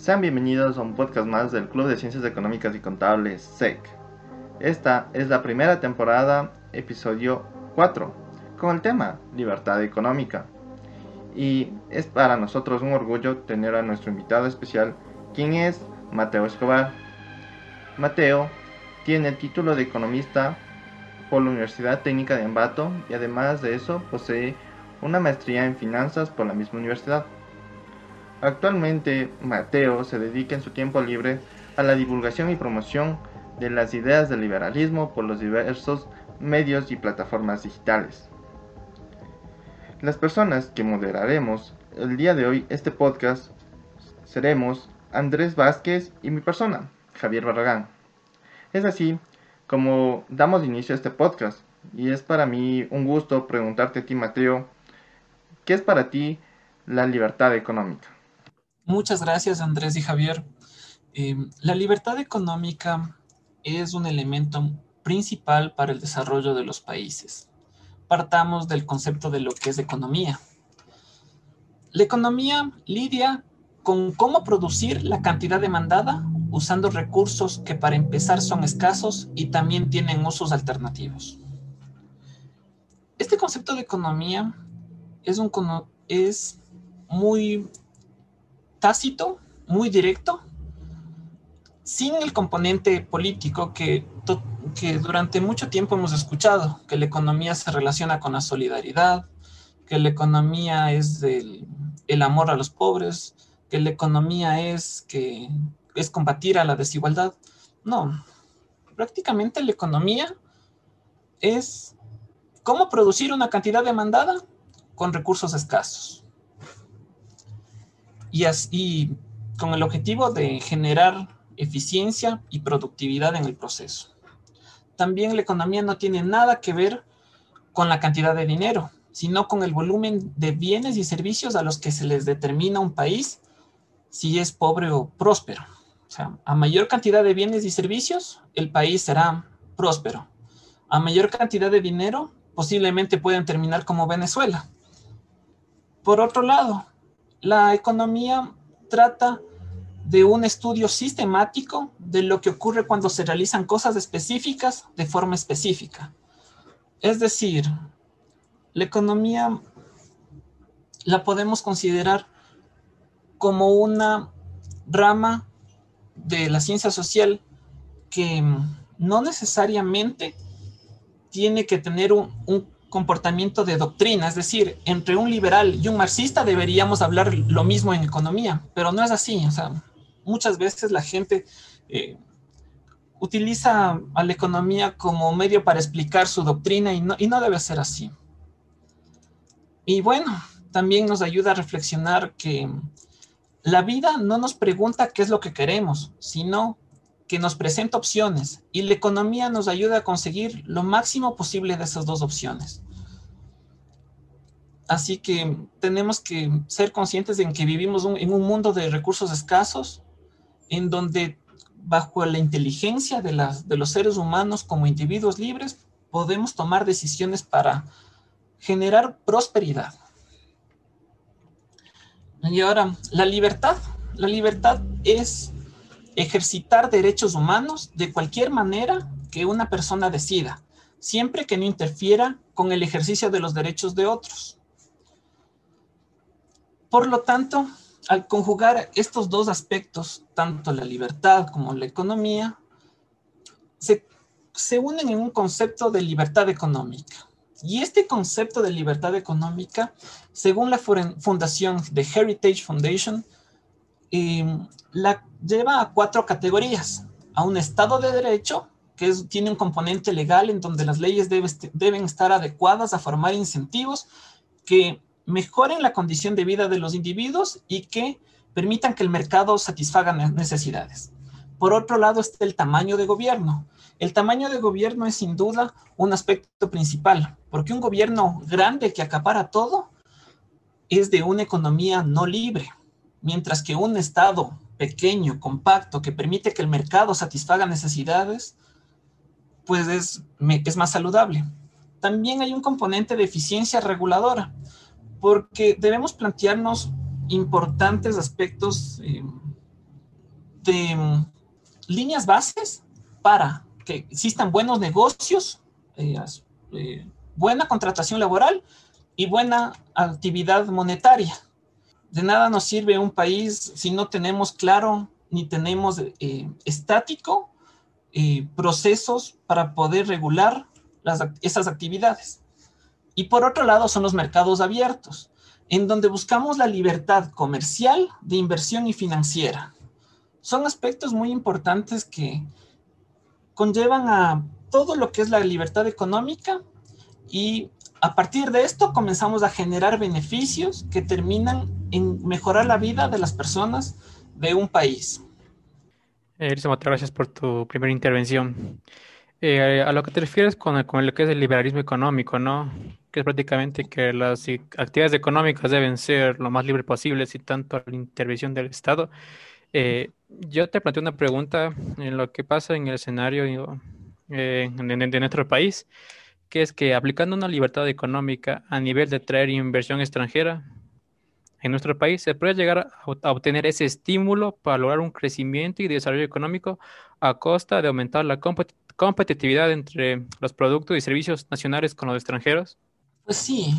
Sean bienvenidos a un podcast más del Club de Ciencias Económicas y Contables SEC. Esta es la primera temporada, episodio 4, con el tema Libertad Económica. Y es para nosotros un orgullo tener a nuestro invitado especial, quien es Mateo Escobar. Mateo tiene el título de economista por la Universidad Técnica de Ambato y además de eso posee una maestría en finanzas por la misma universidad. Actualmente, Mateo se dedica en su tiempo libre a la divulgación y promoción de las ideas del liberalismo por los diversos medios y plataformas digitales. Las personas que moderaremos el día de hoy este podcast seremos Andrés Vázquez y mi persona, Javier Barragán. Es así como damos inicio a este podcast y es para mí un gusto preguntarte a ti, Mateo, ¿qué es para ti la libertad económica? Muchas gracias, Andrés y Javier. Eh, la libertad económica es un elemento principal para el desarrollo de los países. Partamos del concepto de lo que es economía. La economía lidia con cómo producir la cantidad demandada usando recursos que para empezar son escasos y también tienen usos alternativos. Este concepto de economía es, es muy tácito, muy directo, sin el componente político que, que durante mucho tiempo hemos escuchado, que la economía se relaciona con la solidaridad, que la economía es el amor a los pobres, que la economía es que es combatir a la desigualdad. No, prácticamente la economía es cómo producir una cantidad demandada con recursos escasos y, así, con el objetivo de generar eficiencia y productividad en el proceso. También la economía no tiene nada que ver con la cantidad de dinero, sino con el volumen de bienes y servicios a los que se les determina un país si es pobre o próspero. O sea, a mayor cantidad de bienes y servicios, el país será próspero. A mayor cantidad de dinero, posiblemente pueden terminar como Venezuela. Por otro lado, la economía trata de un estudio sistemático de lo que ocurre cuando se realizan cosas específicas de forma específica. Es decir, la economía la podemos considerar como una rama de la ciencia social que no necesariamente tiene que tener un, comportamiento de doctrina, es decir, entre un liberal y un marxista deberíamos hablar lo mismo en economía, pero no es así, o sea, muchas veces la gente eh, utiliza a la economía como medio para explicar su doctrina y no, y no debe ser así. Y bueno, también nos ayuda a reflexionar que la vida no nos pregunta qué es lo que queremos, sino que nos presenta opciones y la economía nos ayuda a conseguir lo máximo posible de esas dos opciones. Así que tenemos que ser conscientes de que vivimos en un mundo de recursos escasos, en donde bajo la inteligencia de, de los seres humanos como individuos libres, podemos tomar decisiones para generar prosperidad. Y ahora, la libertad. La libertad es ejercitar derechos humanos de cualquier manera que una persona decida, siempre que no interfiera con el ejercicio de los derechos de otros. Por lo tanto, al conjugar estos dos aspectos, tanto la libertad como la economía, se, se unen en un concepto de libertad económica. Y este concepto de libertad económica, según la fundación de Heritage Foundation, em, la lleva a cuatro categorías. A un Estado de Derecho, que tiene un componente legal en donde las leyes deben estar adecuadas a formar incentivos que mejoren la condición de vida de los individuos y que permitan que el mercado satisfaga necesidades. Por otro lado está el tamaño de gobierno. El tamaño de gobierno es sin duda un aspecto principal, porque un gobierno grande que acapara todo es de una economía no libre, mientras que un Estado pequeño, compacto, que permite que el mercado satisfaga necesidades, pues es, es más saludable. También hay un componente de eficiencia reguladora, porque debemos plantearnos importantes aspectos eh, de mm, líneas bases para que existan buenos negocios, eh, eh, buena contratación laboral y buena actividad monetaria. De nada nos sirve un país si no tenemos claro ni tenemos eh, estático procesos para poder regular esas actividades. Y por otro lado son los mercados abiertos, en donde buscamos la libertad comercial, de inversión y financiera. Son aspectos muy importantes que conllevan a todo lo que es la libertad económica y a partir de esto comenzamos a generar beneficios que terminan en mejorar la vida de las personas de un país. Elisa, muchas gracias por tu primera intervención. Eh, a lo que te refieres con, con lo que es el liberalismo económico, ¿no? Que es prácticamente que las actividades económicas deben ser lo más libre posible, sin tanto la intervención del Estado. Eh, yo te planteo una pregunta en lo que pasa en el escenario eh, de, nuestro país, que es que aplicando una libertad económica a nivel de traer inversión extranjera en nuestro país, se puede llegar a obtener ese estímulo para lograr un crecimiento y desarrollo económico a costa de aumentar la competitividad entre los productos y servicios nacionales con los extranjeros? Pues sí.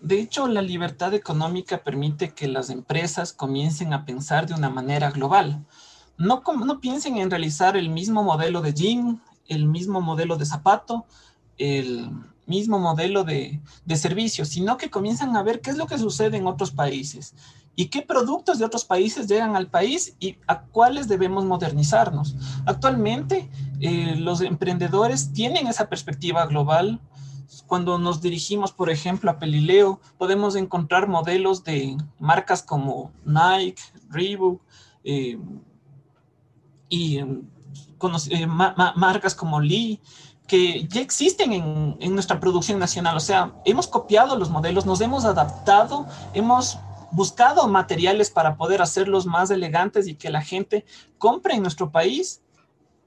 De hecho, la libertad económica permite que las empresas comiencen a pensar de una manera global. No, no piensen en realizar el mismo modelo de jean, el mismo modelo de zapato, el mismo modelo de, de servicio, sino que comienzan a ver qué es lo que sucede en otros países y qué productos de otros países llegan al país y a cuáles debemos modernizarnos. Actualmente, eh, los emprendedores tienen esa perspectiva global. Cuando nos dirigimos, por ejemplo, a Pelileo, podemos encontrar modelos de marcas como Nike, Reebok eh, y eh, marcas como Lee, que ya existen en, en, nuestra producción nacional. O sea, hemos copiado los modelos, nos hemos adaptado, hemos buscado materiales para poder hacerlos más elegantes y que la gente compre en nuestro país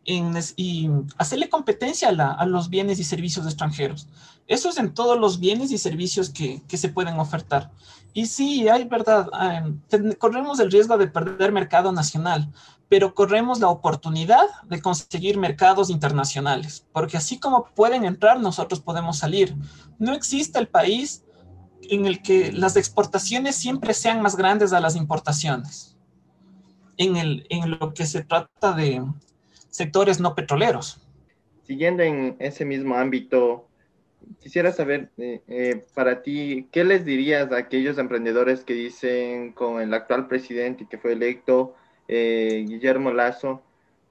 y hacerle competencia a, los bienes y servicios extranjeros. Eso es en todos los bienes y servicios que, se pueden ofertar. Y sí, hay verdad, em, corremos el riesgo de perder mercado nacional, pero corremos la oportunidad de conseguir mercados internacionales, porque así como pueden entrar, nosotros podemos salir. No existe el país en el que las exportaciones siempre sean más grandes a las importaciones, en, el, en lo que se trata de sectores no petroleros. Siguiendo en ese mismo ámbito, quisiera saber eh, eh, para ti, ¿qué les dirías a aquellos emprendedores que dicen con el actual presidente que fue electo, eh, Guillermo Lazo,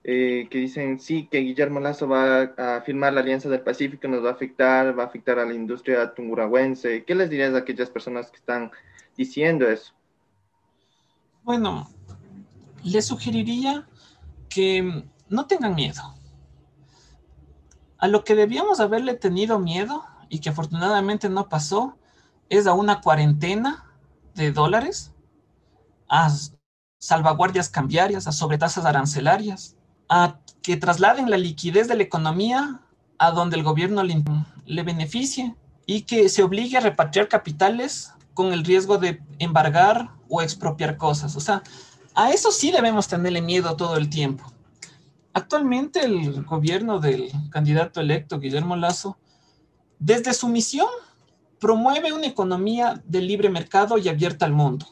que dicen sí, que Guillermo Lazo va a firmar la Alianza del Pacífico, nos va a afectar, va a afectar a la industria tunguragüense. ¿Qué les dirías a aquellas personas que están diciendo eso? Bueno, les sugeriría que no tengan miedo. A lo que debíamos haberle tenido miedo y que afortunadamente no pasó es a una cuarentena de dólares, a salvaguardias cambiarias, a sobretasas arancelarias, a que trasladen la liquidez de la economía a donde el gobierno le, le beneficie y que se obligue a repatriar capitales con el riesgo de embargar o expropiar cosas. O sea, a eso sí debemos tenerle miedo todo el tiempo. Actualmente el gobierno del candidato electo Guillermo Lazo, desde su misión, promueve una economía de libre mercado y abierta al mundo,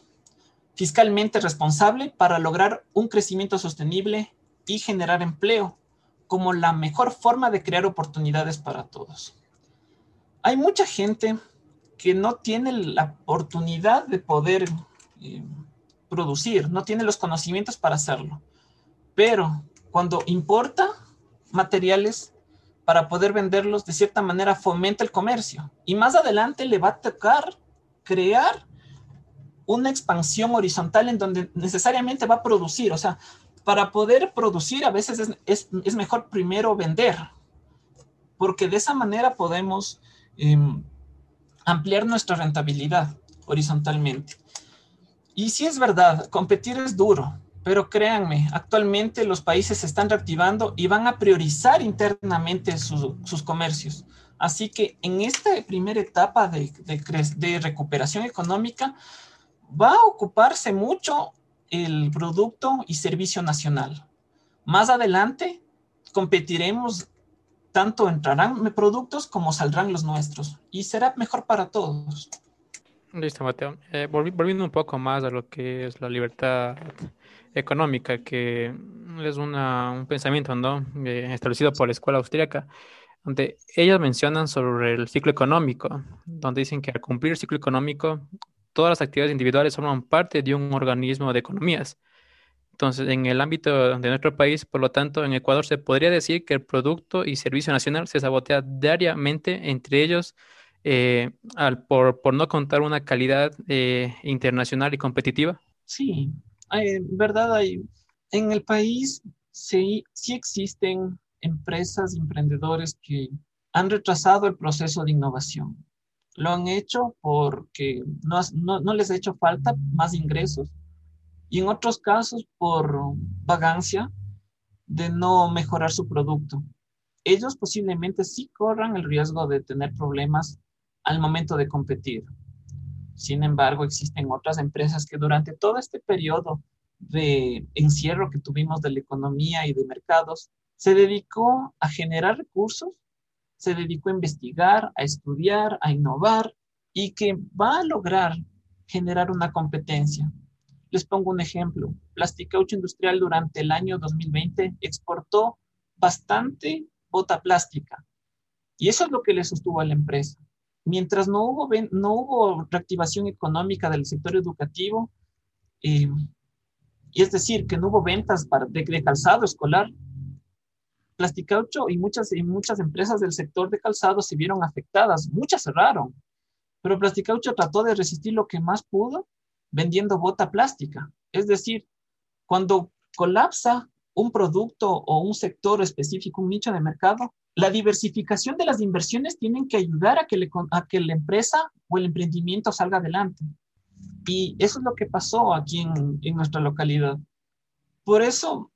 fiscalmente responsable para lograr un crecimiento sostenible y generar empleo como la mejor forma de crear oportunidades para todos. Hay mucha gente que no tiene la oportunidad de poder eh, producir, no tiene los conocimientos para hacerlo, pero cuando importa materiales para poder venderlos, de cierta manera fomenta el comercio y más adelante le va a tocar crear una expansión horizontal en donde necesariamente va a producir, o sea, para poder producir a veces es, mejor primero vender, porque de esa manera podemos em, ampliar nuestra rentabilidad horizontalmente. Y sí es verdad, competir es duro, pero créanme, actualmente los países se están reactivando y van a priorizar internamente sus comercios. Así que en esta primera etapa de, de recuperación económica va a ocuparse mucho el producto y servicio nacional. Más adelante competiremos, tanto entrarán productos como saldrán los nuestros y será mejor para todos. Listo, Mateo. Eh, volviendo un poco más a lo que es la libertad económica, que es un pensamiento ¿no? Eh, establecido por la escuela austríaca, donde ellos mencionan sobre el ciclo económico, donde dicen que al cumplir el ciclo económico, todas las actividades individuales forman parte de un organismo de economías. Entonces, en el ámbito de nuestro país, por lo tanto, en Ecuador se podría decir que el producto y servicio nacional se sabotea diariamente entre ellos eh, al, por, por, no contar una calidad eh, internacional y competitiva? Sí, en verdad hay, en el país sí, sí existen empresas, emprendedores que han retrasado el proceso de innovación. Lo han hecho porque no, no, no les ha hecho falta más ingresos y en otros casos por vagancia de no mejorar su producto. Ellos posiblemente sí corran el riesgo de tener problemas al momento de competir. Sin embargo, existen otras empresas que durante todo este periodo de encierro que tuvimos de la economía y de mercados, se dedicó a generar recursos, se dedicó a investigar, a estudiar, a innovar y que va a lograr generar una competencia. Les pongo un ejemplo. Plasticaucho Industrial durante el año 2020 exportó bastante bota plástica y eso es lo que le sostuvo a la empresa mientras no hubo, no hubo reactivación económica del sector educativo, eh, y es decir, que no hubo ventas de, calzado escolar, Plasticaucho y muchas, y muchas empresas del sector de calzado se vieron afectadas, muchas cerraron, pero Plasticaucho trató de resistir lo que más pudo vendiendo bota plástica. Es decir, cuando colapsa un producto o un sector específico, un nicho de mercado, la diversificación de las inversiones tienen que ayudar a que, que la empresa o el emprendimiento salga adelante. Y eso es lo que pasó aquí en, nuestra localidad. Por eso,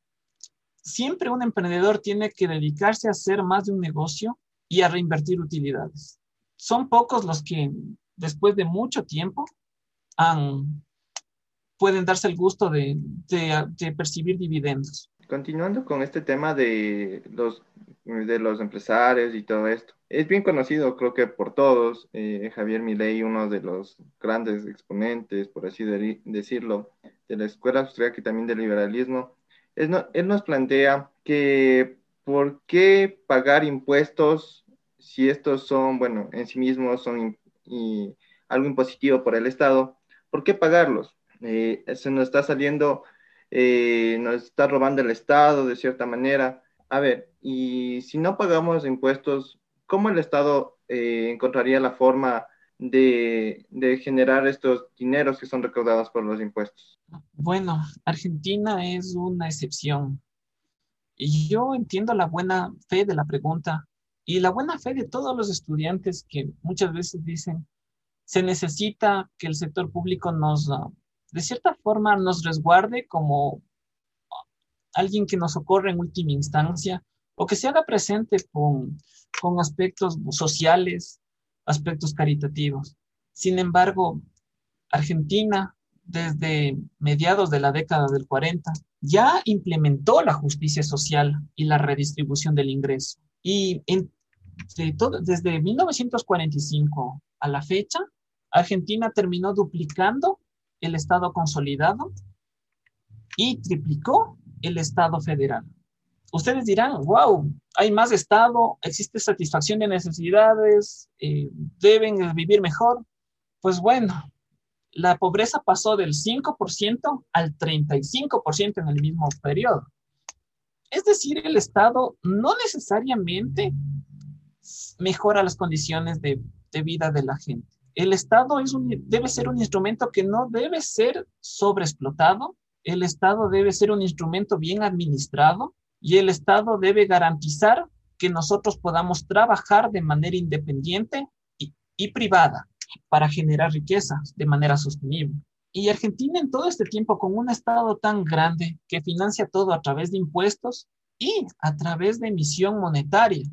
siempre un emprendedor tiene que dedicarse a hacer más de un negocio y a reinvertir utilidades. Son pocos los que después de mucho tiempo pueden darse el gusto de percibir dividendos. Continuando con este tema de los de los empresarios y todo esto. Es bien conocido, creo que por todos, eh, Javier Milei, uno de los grandes exponentes, por así decirlo, de la escuela austríaca y también del liberalismo. Él, él nos plantea que por qué pagar impuestos si estos son, bueno, en sí mismos son y algo impositivo por el Estado, ¿por qué pagarlos? Eh, se nos está saliendo, eh, nos está robando el Estado de cierta manera a ver, y si no pagamos impuestos, ¿cómo el Estado eh, encontraría la forma de, generar estos dineros que son recaudados por los impuestos? Bueno, Argentina es una excepción. Y yo entiendo la buena fe de la pregunta y la buena fe de todos los estudiantes que muchas veces dicen, se necesita que el sector público nos, de cierta forma, nos resguarde como alguien que nos socorre en última instancia o que se haga presente con, con aspectos sociales, aspectos caritativos. Sin embargo, Argentina, desde mediados de la década del 40, ya implementó la justicia social y la redistribución del ingreso. Y todo, desde 1945 a la fecha, Argentina terminó duplicando el Estado consolidado y triplicó el Estado federal. Ustedes dirán, wow, hay más Estado, existe satisfacción de necesidades, eh, deben vivir mejor. Pues bueno, la pobreza pasó del 5% al 35% en el mismo periodo. Es decir, el Estado no necesariamente mejora las condiciones de, vida de la gente. El Estado es debe ser un instrumento que no debe ser sobreexplotado, el Estado debe ser un instrumento bien administrado y el Estado debe garantizar que nosotros podamos trabajar de manera independiente y, privada para generar riqueza de manera sostenible. Y Argentina en todo este tiempo con un Estado tan grande que financia todo a través de impuestos y a través de emisión monetaria.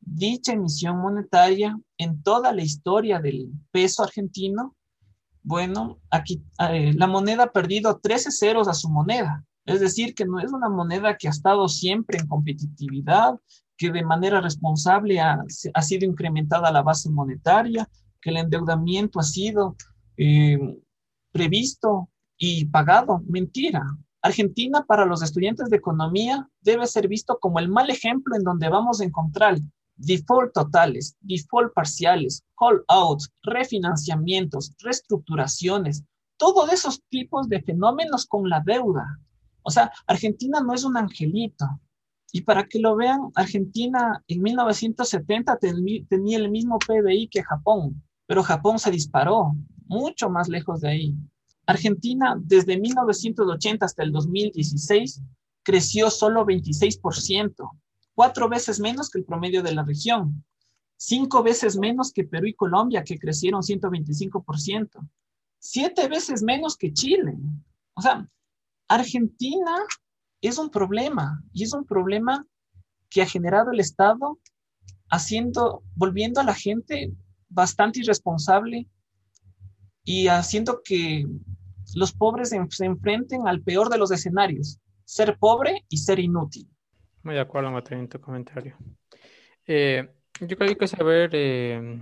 Dicha emisión monetaria en toda la historia del peso argentino bueno, aquí eh, la moneda ha perdido 13 ceros a su moneda. Es decir, que no es una moneda que ha estado siempre en competitividad, que de manera responsable ha, sido incrementada la base monetaria, que el endeudamiento ha sido eh, previsto y pagado. Mentira. Argentina para los estudiantes de economía debe ser visto como el mal ejemplo en donde vamos a encontrar default totales, default parciales, call outs, refinanciamientos, reestructuraciones, todos esos tipos de fenómenos con la deuda. O sea, Argentina no es un angelito. Y para que lo vean, Argentina en 1970 tenía el mismo PBI que Japón, pero Japón se disparó mucho más lejos de ahí. Argentina desde 1980 hasta el 2016 creció solo 26%, cuatro veces menos que el promedio de la región, cinco veces menos que Perú y Colombia, que crecieron 125%, siete veces menos que Chile. O sea, Argentina es un problema y es un problema que ha generado el Estado haciendo, volviendo a la gente bastante irresponsable y haciendo que los pobres se, enfrenten al peor de los escenarios, ser pobre y ser inútil. Muy de acuerdo, Mateo, en tu comentario. Eh, yo creo que saber eh,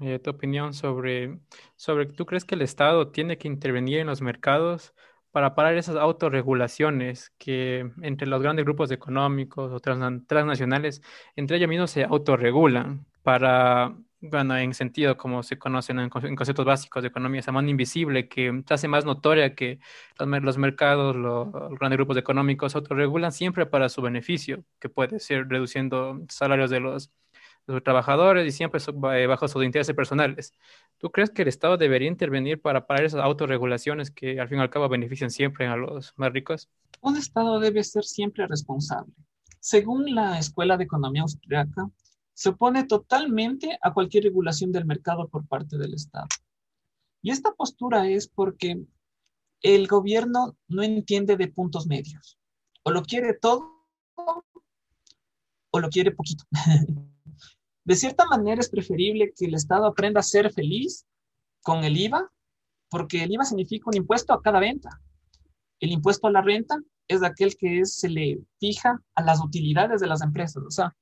eh, tu opinión sobre, sobre, ¿tú crees que el Estado tiene que intervenir en los mercados para parar esas autorregulaciones que entre los grandes grupos económicos o transnacionales, entre ellos mismos se autorregulan para bueno, en sentido como se conocen en, conceptos básicos de economía, esa mano invisible que se hace más notoria que los, mercados, los, grandes grupos económicos autorregulan siempre para su beneficio, que puede ser reduciendo salarios de los, trabajadores y siempre eh, bajo sus intereses personales. ¿Tú crees que el Estado debería intervenir para parar esas autorregulaciones que al fin y al cabo benefician siempre a los más ricos? Un Estado debe ser siempre responsable. Según la Escuela de Economía Austriaca, se opone totalmente a cualquier regulación del mercado por parte del Estado. Y esta postura es porque el gobierno no entiende de puntos medios. O lo quiere todo o lo quiere poquito. de cierta manera es preferible que el Estado aprenda a ser feliz con el IVA, porque el IVA significa un impuesto a cada venta. El impuesto a la renta es aquel que se le fija a las utilidades de las empresas. O sea,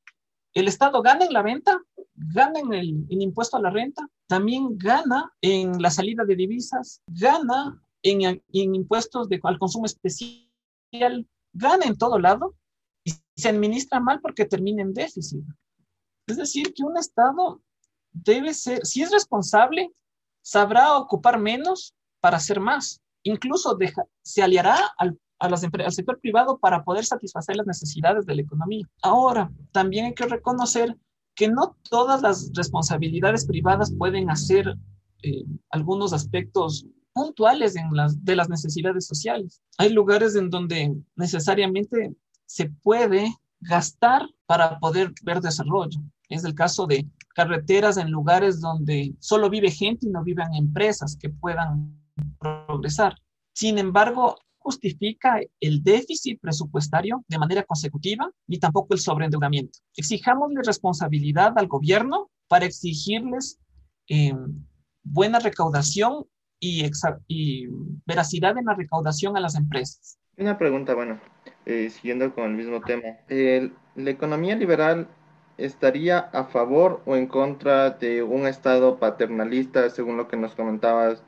el Estado gana en la venta, gana en el, impuesto a la renta, también gana en la salida de divisas, gana en, impuestos de, al consumo especial, gana en todo lado y se administra mal porque termina en déficit. Es decir, que un Estado debe ser, si es responsable, sabrá ocupar menos para hacer más. Incluso se aliará al a las al sector privado para poder satisfacer las necesidades de la economía. Ahora, también hay que reconocer que no todas las responsabilidades privadas pueden hacer eh, algunos aspectos puntuales en las, de las necesidades sociales. Hay lugares en donde necesariamente se puede gastar para poder ver desarrollo. Es el caso de carreteras en lugares donde solo vive gente y no viven empresas que puedan progresar. Sin embargo, justifica el déficit presupuestario de manera consecutiva ni tampoco el sobreendeudamiento. Exijámosle responsabilidad al gobierno para exigirles eh, buena recaudación y, y, veracidad en la recaudación a las empresas. Una pregunta, bueno, eh, siguiendo con el mismo tema. ¿La economía liberal estaría a favor o en contra de un Estado paternalista, según lo que nos comentabas,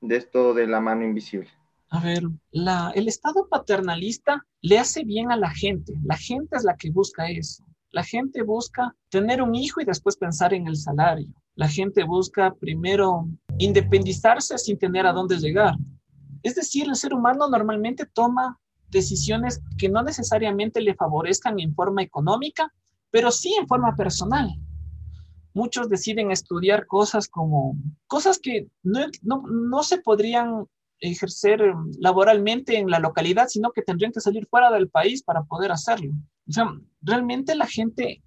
de esto de la mano invisible? A ver, el Estado paternalista le hace bien a la gente. La gente es la que busca eso. La gente busca tener un hijo y después pensar en el salario. La gente busca primero independizarse sin tener a dónde llegar. Es decir, el ser humano normalmente toma decisiones que no necesariamente le favorezcan en forma económica, pero sí en forma personal. Muchos deciden estudiar cosas como cosas que no, no, no se podrían ejercer em, laboralmente en la localidad, sino que tendrían que salir fuera del país para poder hacerlo. O sea, realmente la gente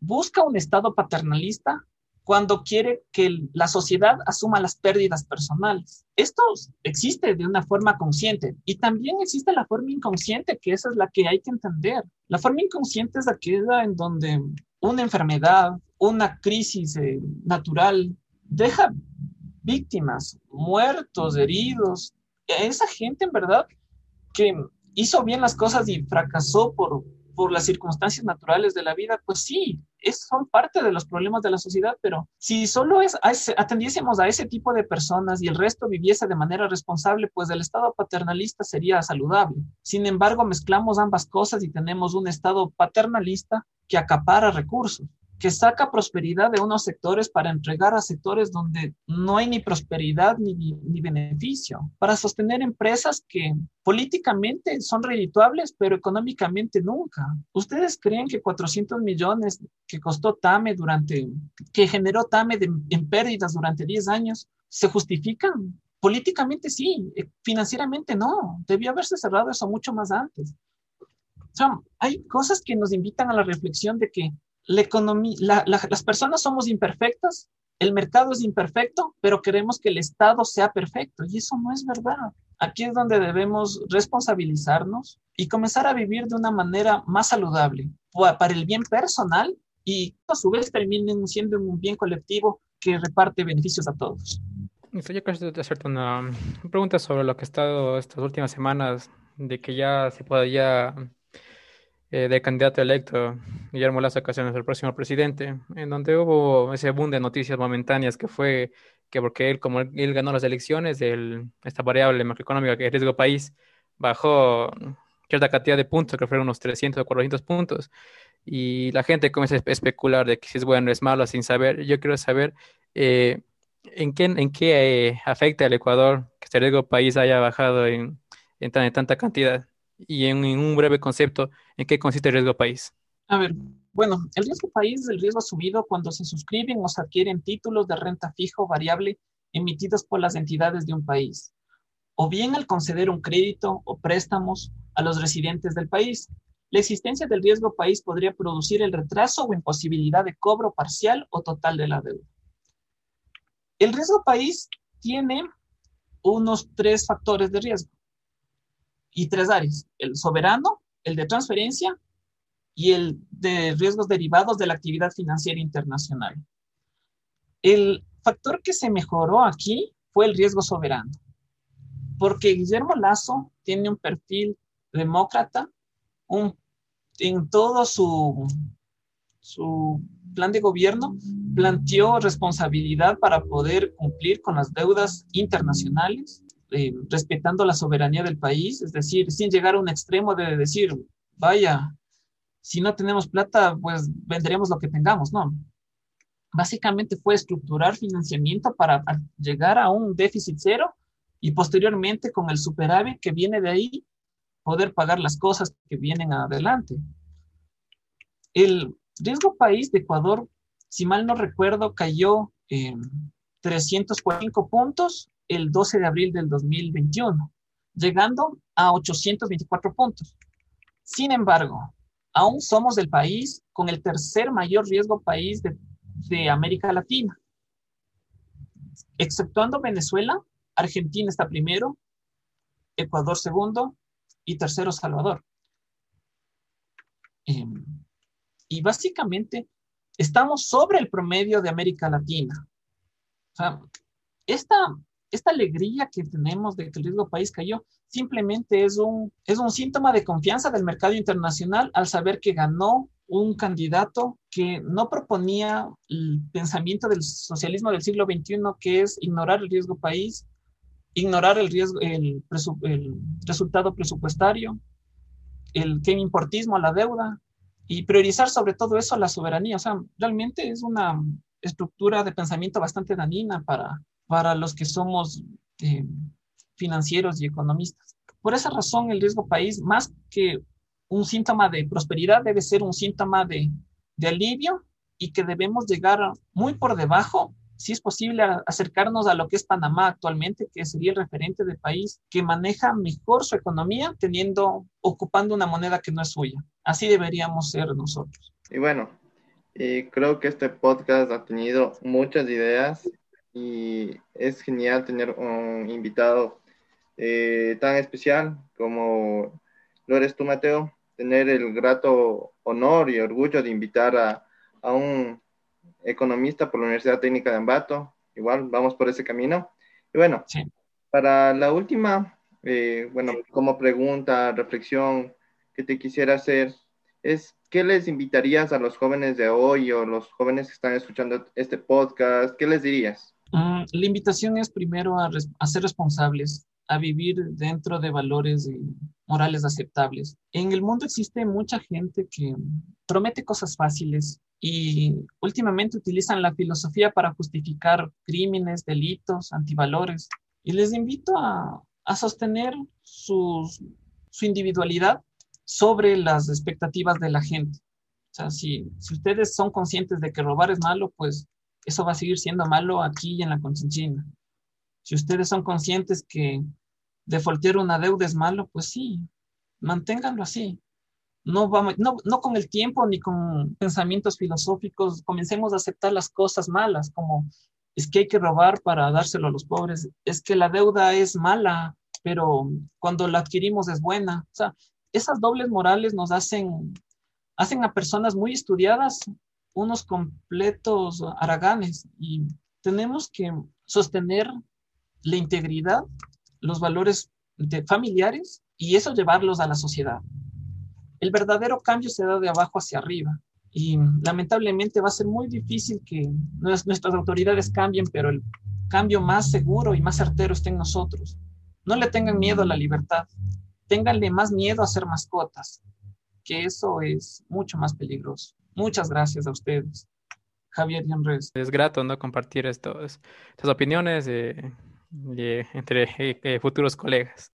busca un Estado paternalista cuando quiere que la sociedad asuma las pérdidas personales. Esto existe de una forma consciente y también existe la forma inconsciente, que esa es la que hay que entender. La forma inconsciente es aquella en donde una enfermedad, una crisis eh, natural deja víctimas, muertos, heridos. Esa gente en verdad que hizo bien las cosas y fracasó por, por las circunstancias naturales de la vida, pues sí, es, son parte de los problemas de la sociedad, pero si solo es, atendiésemos a ese tipo de personas y el resto viviese de manera responsable, pues el Estado paternalista sería saludable. Sin embargo, mezclamos ambas cosas y tenemos un Estado paternalista que acapara recursos que saca prosperidad de unos sectores para entregar a sectores donde no hay ni prosperidad ni, ni, beneficio, para sostener empresas que políticamente son redituables, pero económicamente nunca. ¿Ustedes creen que 400 millones que costó TAME durante, que generó TAME en pérdidas durante 10 años, se justifican? Políticamente sí, eh, financieramente no. Debió haberse cerrado eso mucho más antes. O sea, hay cosas que nos invitan a la reflexión de que la economía, las personas somos imperfectas, el mercado es imperfecto, pero queremos que el Estado sea perfecto y eso no es verdad. Aquí es donde debemos responsabilizarnos y comenzar a vivir de una manera más saludable para el bien personal y a su vez terminen siendo un bien colectivo que reparte beneficios a todos. Yo quiero hacerte una pregunta sobre lo que ha estado estas últimas semanas, de que ya se podía eh, candidato electo, Guillermo Lazo Ocasiones, el próximo presidente, en donde hubo ese boom de noticias momentáneas que fue que porque él, como él, ganó las elecciones, el, esta variable macroeconómica que es riesgo país, bajó cierta cantidad de puntos, que fueron unos 300 o 400 puntos, y la gente comienza a especular de que si es bueno o es malo sin saber. Yo quiero saber eh, en qué, en qué eh, afecta al Ecuador que este riesgo país haya bajado en, en tanta cantidad y en, un breve concepto, ¿en qué consiste el riesgo país? A ver, bueno, el riesgo país es el riesgo asumido cuando se suscriben o se adquieren títulos de renta fijo variable emitidos por las entidades de un país, o bien al conceder un crédito o préstamos a los residentes del país. La existencia del riesgo país podría producir el retraso o imposibilidad de cobro parcial o total de la deuda. El riesgo país tiene unos tres factores de riesgo y tres áreas, el soberano, el de transferencia y el de riesgos derivados de la actividad financiera internacional. El factor que se mejoró aquí fue el riesgo soberano, porque Guillermo Lazo tiene un perfil demócrata, un, en todo su, su plan de gobierno planteó responsabilidad para poder cumplir con las deudas internacionales, eh, respetando la soberanía del país, es decir, sin llegar a un extremo de decir, vaya, si no tenemos plata, pues venderemos lo que tengamos, no. Básicamente fue estructurar financiamiento para llegar a un déficit cero y posteriormente con el superávit que viene de ahí, poder pagar las cosas que vienen adelante. El riesgo país de Ecuador, si mal no recuerdo, cayó en 345 puntos el 12 de abril del 2021, llegando a 824 puntos. Sin embargo, aún somos el país con el tercer mayor riesgo país de, América Latina. Exceptuando Venezuela, Argentina está primero, Ecuador segundo y tercero Salvador. Em, y básicamente estamos sobre el promedio de América Latina. Esta, esta alegría que tenemos de que el riesgo país cayó simplemente es un, es un síntoma de confianza del mercado internacional al saber que ganó un candidato que no proponía el pensamiento del socialismo del siglo XXI, que es ignorar el riesgo país, ignorar el, riesgo, el, el resultado presupuestario, el que importismo a la deuda y priorizar sobre todo eso la soberanía. O sea, realmente es una estructura de pensamiento bastante dañina para, para los que somos eh, financieros y economistas. Por esa razón, el riesgo país, más que un síntoma de prosperidad, debe ser un síntoma de, de alivio y que debemos llegar muy por debajo, si es posible, acercarnos a lo que es Panamá actualmente, que sería el referente del país que maneja mejor su economía teniendo, ocupando una moneda que no es suya. Así deberíamos ser nosotros. Y bueno, eh, creo que este podcast ha tenido muchas ideas y es genial tener un invitado eh, tan especial como lo eres tú, Mateo, tener el grato honor y orgullo de invitar a, a un economista por la Universidad Técnica de Ambato. Igual, vamos por ese camino. Y bueno, para la última eh, bueno, como pregunta, reflexión que te quisiera hacer, es ¿qué les invitarías a los jóvenes de hoy o los jóvenes que están escuchando este podcast? ¿Qué les dirías? Mm, la invitación es primero a, ser responsables, a vivir dentro de valores morales aceptables. En el mundo existe mucha gente que promete cosas fáciles y últimamente utilizan la filosofía para justificar crímenes, delitos, antivalores. Y les invito a, sostener su individualidad sobre las expectativas de la gente. O sea, si ustedes son conscientes de que robar es malo, pues eso va a seguir siendo malo aquí y en la Conchinchina. Si ustedes son conscientes que defoltear una deuda es malo, pues sí, manténganlo así. No, vamos, no, no con el tiempo ni con pensamientos filosóficos comencemos a aceptar las cosas malas, como es que hay que robar para dárselo a los pobres, es que la deuda es mala, pero cuando la adquirimos es buena. O sea, esas dobles morales nos hacen, hacen a personas muy estudiadas unos completos haraganes y tenemos que sostener la integridad, los valores de familiares y eso llevarlos a la sociedad. El verdadero cambio se da de abajo hacia arriba y lamentablemente va a ser muy difícil que nuestras autoridades cambien, pero el cambio más seguro y más certero está en nosotros. No le tengan miedo a la libertad, ténganle más miedo a ser mascotas, que eso es mucho más peligroso. Muchas gracias a ustedes, Javier y. Es grato ¿no? compartir estas opiniones entre eh, futuros colegas.